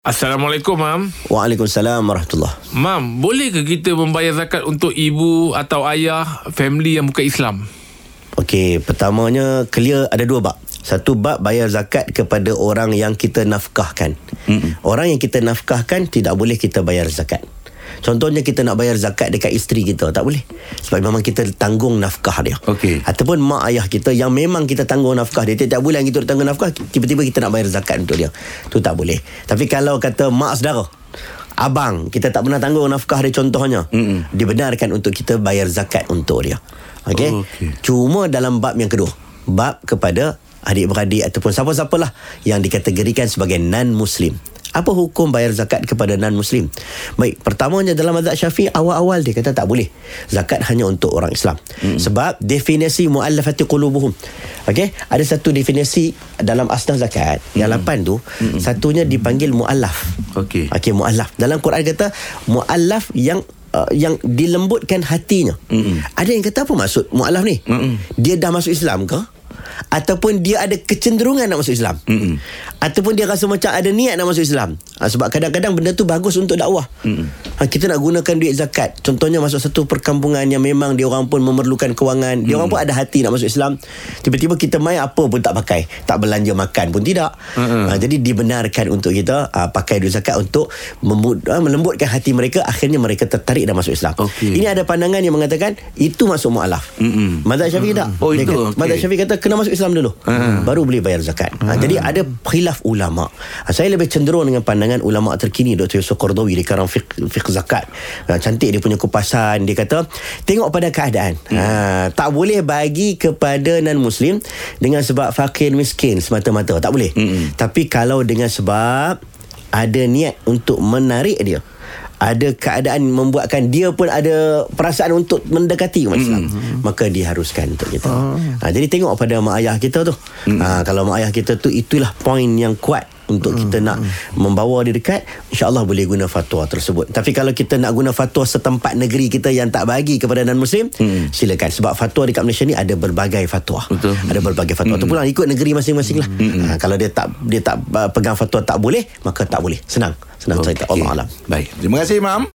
Assalamualaikum, Mam. Waalaikumsalam warahmatullahi Mam, boleh ke kita membayar zakat untuk ibu atau ayah family yang bukan Islam? Okey, pertamanya clear ada dua bab. Satu bab bayar zakat kepada orang yang kita nafkahkan. Mm-mm. Orang yang kita nafkahkan tidak boleh kita bayar zakat. Contohnya kita nak bayar zakat dekat isteri kita tak boleh. Sebab memang kita tanggung nafkah dia. Okey. Ataupun mak ayah kita yang memang kita tanggung nafkah dia tiap bulan kita tanggung nafkah tiba-tiba kita nak bayar zakat untuk dia. Tu tak boleh. Tapi kalau kata mak saudara Abang Kita tak pernah tanggung nafkah dia contohnya Mm-mm. Dibenarkan untuk kita bayar zakat untuk dia Okey. Oh, okey. Cuma dalam bab yang kedua Bab kepada adik-beradik Ataupun siapa-siapalah Yang dikategorikan sebagai non-Muslim apa hukum bayar zakat kepada non-Muslim? Baik, pertamanya dalam mazhab syafi'i awal-awal dia kata tak boleh. Zakat hanya untuk orang Islam. Hmm. Sebab definisi mu'allafati qulubuhum. Okey, ada satu definisi dalam asnaf zakat. Yang Hmm. lapan tu, satunya dipanggil mu'allaf. Okey. Okey, mu'allaf. Dalam Quran kata mu'allaf yang uh, yang dilembutkan hatinya. Mm-mm. Ada yang kata apa maksud mu'allaf ni? Mm-mm. Dia dah masuk Islam ke? Ataupun dia ada kecenderungan nak masuk Islam? Mm-mm. Ataupun dia rasa macam ada niat nak masuk Islam? Ha, sebab kadang-kadang benda tu bagus untuk dakwah. Ha, kita nak gunakan duit zakat. Contohnya masuk satu perkampungan yang memang dia orang pun memerlukan kewangan. Dia orang pun ada hati nak masuk Islam. Tiba-tiba kita main apa pun tak pakai. Tak belanja makan pun tidak. Ha, jadi dibenarkan untuk kita uh, pakai duit zakat untuk memud, uh, melembutkan hati mereka. Akhirnya mereka tertarik dan masuk Islam. Okey. Ini ada pandangan yang mengatakan itu masuk mu'alaf. Mm-mm. Mazhab Syafi'i tak? Oh, Dia itu, kata- okey. Mazhab Syafi'i kata kena masuk Islam dulu. Ha. Baru boleh bayar zakat. Ha, jadi ada khilaf ulama. Ha, saya lebih cenderung dengan pandangan ulama terkini Dr. Yusuf Qardawi di karang fiqh, fiqh zakat. Ha, cantik dia punya kupasan. Dia kata tengok pada keadaan. Ha, tak boleh bagi kepada non-muslim dengan sebab fakir miskin semata-mata. Tak boleh. Tapi kalau dengan sebab ada niat untuk menarik dia ada keadaan membuatkan dia pun ada perasaan untuk mendekati umat Islam mm. maka diharuskan untuk kita Ah. ha, jadi tengok pada mak ayah kita tu mm. ha, kalau mak ayah kita tu itulah poin yang kuat untuk kita nak membawa dia dekat insyaallah boleh guna fatwa tersebut tapi kalau kita nak guna fatwa setempat negeri kita yang tak bagi kepada non muslim mm. silakan sebab fatwa dekat Malaysia ni ada berbagai fatwa Betul. ada berbagai fatwa mm. tu pula ikut negeri masing-masing lah ha, kalau dia tak dia tak uh, pegang fatwa tak boleh maka tak boleh senang senang cerita Okey. Allah alam Baik. Terima kasih, Mam.